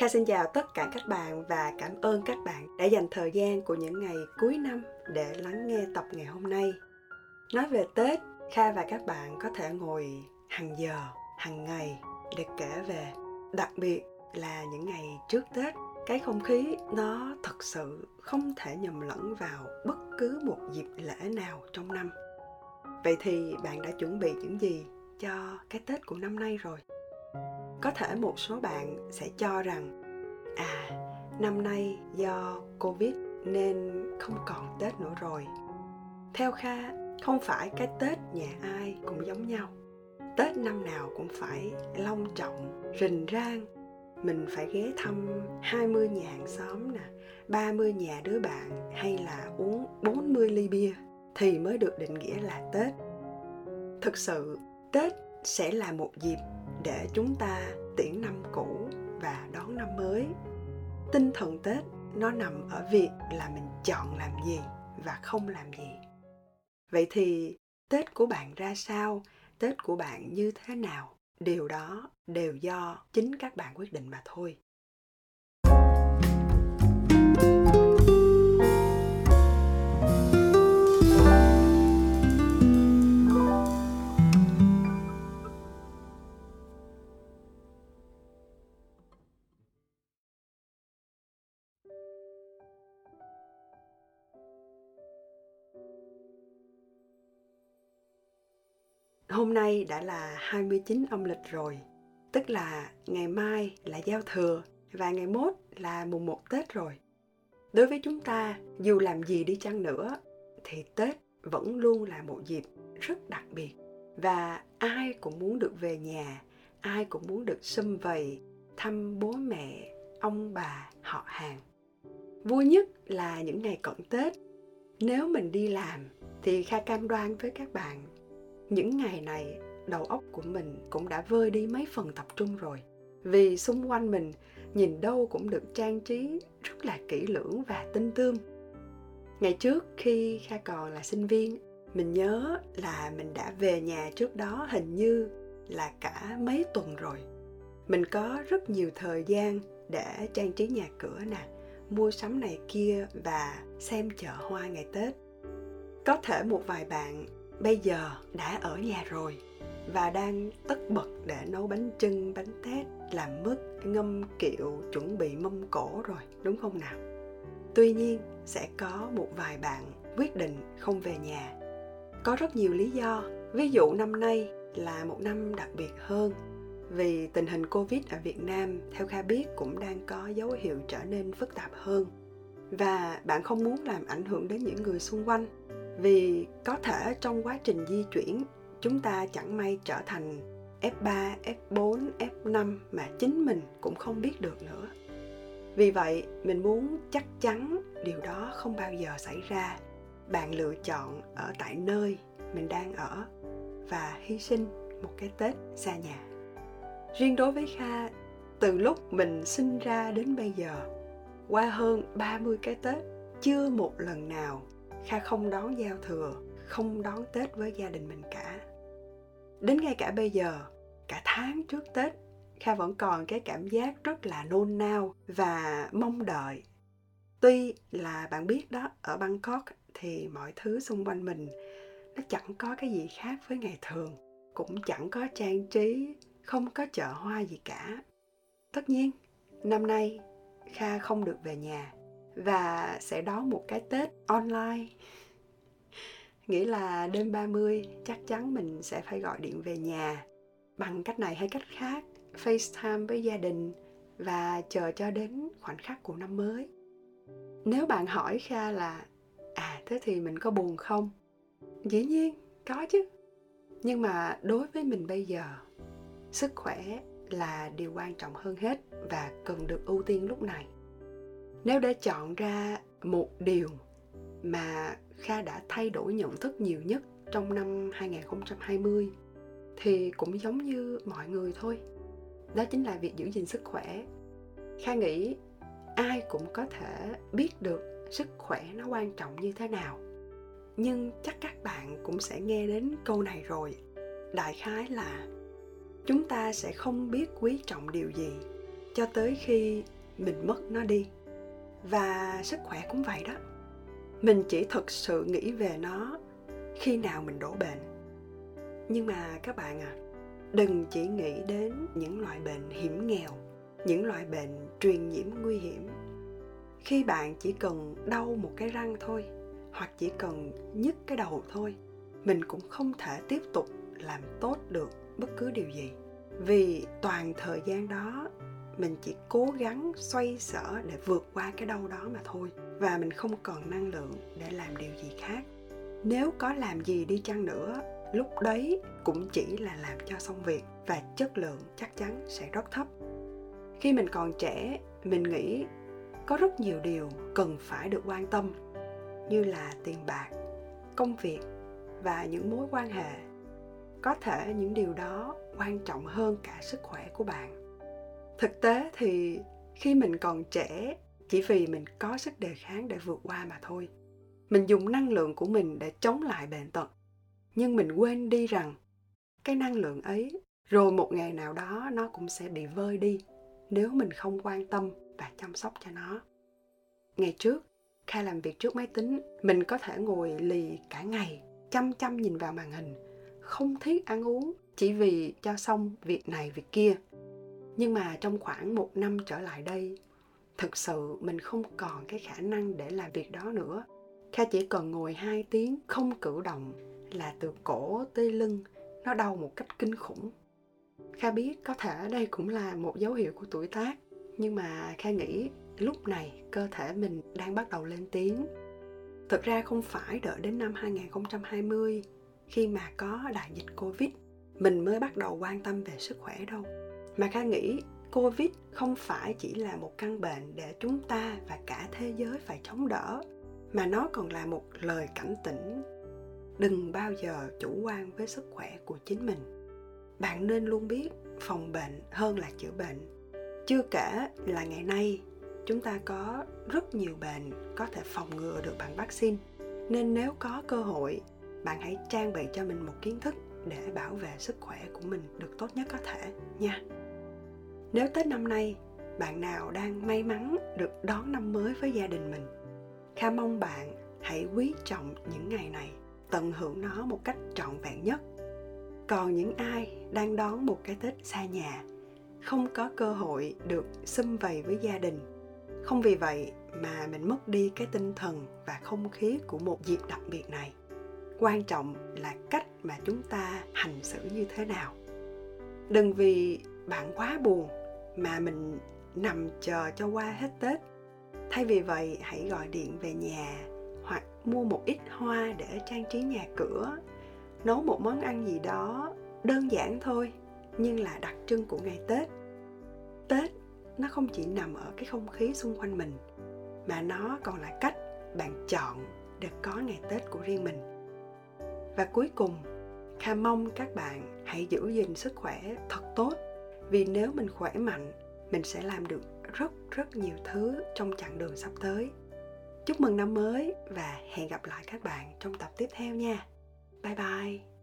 Kha xin chào tất cả các bạn và cảm ơn các bạn đã dành thời gian của những ngày cuối năm để lắng nghe tập ngày hôm nay. Nói về Tết, Kha và các bạn có thể ngồi hàng giờ, hàng ngày để kể về. Đặc biệt là những ngày trước Tết cái không khí nó thật sự không thể nhầm lẫn vào bất cứ một dịp lễ nào trong năm. Vậy thì bạn đã chuẩn bị những gì cho cái tết của năm nay rồi? Có thể một số bạn sẽ cho rằng à năm nay do covid nên không còn tết nữa rồi. Theo kha không phải cái tết nhà ai cũng giống nhau. Tết năm nào cũng phải long trọng rình rang. Mình phải ghé thăm 20 nhà hàng xóm nè 30 nhà đứa bạn hay là uống 40 ly bia thì mới được định nghĩa là Tết. Thực sự, Tết sẽ là một dịp để chúng ta tiễn năm cũ và đón năm mới. Tinh thần Tết nó nằm ở việc là mình chọn làm gì và không làm gì. Vậy thì Tết của bạn ra sao? Tết của bạn như thế nào? điều đó đều do chính các bạn quyết định mà thôi Hôm nay đã là 29 âm lịch rồi, tức là ngày mai là giao thừa và ngày mốt là mùng 1 Tết rồi. Đối với chúng ta, dù làm gì đi chăng nữa, thì Tết vẫn luôn là một dịp rất đặc biệt và ai cũng muốn được về nhà, ai cũng muốn được xâm vầy, thăm bố mẹ, ông bà, họ hàng. Vui nhất là những ngày cận Tết. Nếu mình đi làm thì Kha cam đoan với các bạn những ngày này, đầu óc của mình cũng đã vơi đi mấy phần tập trung rồi. Vì xung quanh mình, nhìn đâu cũng được trang trí rất là kỹ lưỡng và tinh tươm. Ngày trước khi kha còn là sinh viên, mình nhớ là mình đã về nhà trước đó hình như là cả mấy tuần rồi. Mình có rất nhiều thời gian để trang trí nhà cửa nè, mua sắm này kia và xem chợ hoa ngày tết. Có thể một vài bạn bây giờ đã ở nhà rồi và đang tất bật để nấu bánh trưng, bánh tét, làm mứt, ngâm kiệu, chuẩn bị mâm cổ rồi, đúng không nào? Tuy nhiên, sẽ có một vài bạn quyết định không về nhà. Có rất nhiều lý do, ví dụ năm nay là một năm đặc biệt hơn vì tình hình Covid ở Việt Nam theo Kha biết cũng đang có dấu hiệu trở nên phức tạp hơn và bạn không muốn làm ảnh hưởng đến những người xung quanh vì có thể trong quá trình di chuyển chúng ta chẳng may trở thành F3, F4, F5 mà chính mình cũng không biết được nữa. Vì vậy, mình muốn chắc chắn điều đó không bao giờ xảy ra. Bạn lựa chọn ở tại nơi mình đang ở và hy sinh một cái Tết xa nhà. Riêng đối với Kha, từ lúc mình sinh ra đến bây giờ, qua hơn 30 cái Tết, chưa một lần nào kha không đón giao thừa, không đón tết với gia đình mình cả. Đến ngay cả bây giờ, cả tháng trước tết, kha vẫn còn cái cảm giác rất là nôn nao và mong đợi. Tuy là bạn biết đó, ở bangkok thì mọi thứ xung quanh mình nó chẳng có cái gì khác với ngày thường, cũng chẳng có trang trí, không có chợ hoa gì cả. Tất nhiên, năm nay kha không được về nhà và sẽ đón một cái Tết online. Nghĩa là đêm 30 chắc chắn mình sẽ phải gọi điện về nhà bằng cách này hay cách khác, FaceTime với gia đình và chờ cho đến khoảnh khắc của năm mới. Nếu bạn hỏi Kha là à thế thì mình có buồn không? Dĩ nhiên, có chứ. Nhưng mà đối với mình bây giờ, sức khỏe là điều quan trọng hơn hết và cần được ưu tiên lúc này nếu để chọn ra một điều mà Kha đã thay đổi nhận thức nhiều nhất trong năm 2020 thì cũng giống như mọi người thôi. Đó chính là việc giữ gìn sức khỏe. Kha nghĩ ai cũng có thể biết được sức khỏe nó quan trọng như thế nào. Nhưng chắc các bạn cũng sẽ nghe đến câu này rồi. Đại khái là chúng ta sẽ không biết quý trọng điều gì cho tới khi mình mất nó đi và sức khỏe cũng vậy đó. Mình chỉ thực sự nghĩ về nó khi nào mình đổ bệnh. Nhưng mà các bạn à đừng chỉ nghĩ đến những loại bệnh hiểm nghèo, những loại bệnh truyền nhiễm nguy hiểm. Khi bạn chỉ cần đau một cái răng thôi, hoặc chỉ cần nhức cái đầu thôi, mình cũng không thể tiếp tục làm tốt được bất cứ điều gì. Vì toàn thời gian đó mình chỉ cố gắng xoay sở để vượt qua cái đau đó mà thôi, và mình không còn năng lượng để làm điều gì khác. Nếu có làm gì đi chăng nữa, lúc đấy cũng chỉ là làm cho xong việc và chất lượng chắc chắn sẽ rất thấp. Khi mình còn trẻ, mình nghĩ có rất nhiều điều cần phải được quan tâm, như là tiền bạc, công việc và những mối quan hệ. Có thể những điều đó quan trọng hơn cả sức khỏe của bạn thực tế thì khi mình còn trẻ, chỉ vì mình có sức đề kháng để vượt qua mà thôi. Mình dùng năng lượng của mình để chống lại bệnh tật. Nhưng mình quên đi rằng, cái năng lượng ấy, rồi một ngày nào đó nó cũng sẽ bị vơi đi nếu mình không quan tâm và chăm sóc cho nó. Ngày trước khi làm việc trước máy tính, mình có thể ngồi lì cả ngày, chăm chăm nhìn vào màn hình, không thiết ăn uống chỉ vì cho xong việc này việc kia nhưng mà trong khoảng một năm trở lại đây, thực sự mình không còn cái khả năng để làm việc đó nữa. Kha chỉ cần ngồi hai tiếng không cử động là từ cổ tới lưng, nó đau một cách kinh khủng. Kha biết có thể đây cũng là một dấu hiệu của tuổi tác, nhưng mà kha nghĩ lúc này cơ thể mình đang bắt đầu lên tiếng. Thực ra không phải đợi đến năm 2020 khi mà có đại dịch Covid, mình mới bắt đầu quan tâm về sức khỏe đâu. Mà Kha nghĩ Covid không phải chỉ là một căn bệnh để chúng ta và cả thế giới phải chống đỡ, mà nó còn là một lời cảnh tỉnh. Đừng bao giờ chủ quan với sức khỏe của chính mình. Bạn nên luôn biết phòng bệnh hơn là chữa bệnh. Chưa kể là ngày nay, chúng ta có rất nhiều bệnh có thể phòng ngừa được bằng vaccine. Nên nếu có cơ hội, bạn hãy trang bị cho mình một kiến thức để bảo vệ sức khỏe của mình được tốt nhất có thể nha nếu tết năm nay, bạn nào đang may mắn được đón năm mới với gia đình mình, kha mong bạn hãy quý trọng những ngày này, tận hưởng nó một cách trọn vẹn nhất. Còn những ai đang đón một cái tết xa nhà, không có cơ hội được xâm vầy với gia đình, không vì vậy mà mình mất đi cái tinh thần và không khí của một dịp đặc biệt này. Quan trọng là cách mà chúng ta hành xử như thế nào. Đừng vì bạn quá buồn mà mình nằm chờ cho qua hết tết. Thay vì vậy, hãy gọi điện về nhà hoặc mua một ít hoa để trang trí nhà cửa, nấu một món ăn gì đó đơn giản thôi, nhưng là đặc trưng của ngày tết. Tết nó không chỉ nằm ở cái không khí xung quanh mình, mà nó còn là cách bạn chọn để có ngày tết của riêng mình. Và cuối cùng kha mong các bạn hãy giữ gìn sức khỏe thật tốt vì nếu mình khỏe mạnh, mình sẽ làm được rất rất nhiều thứ trong chặng đường sắp tới. Chúc mừng năm mới và hẹn gặp lại các bạn trong tập tiếp theo nha. Bye bye.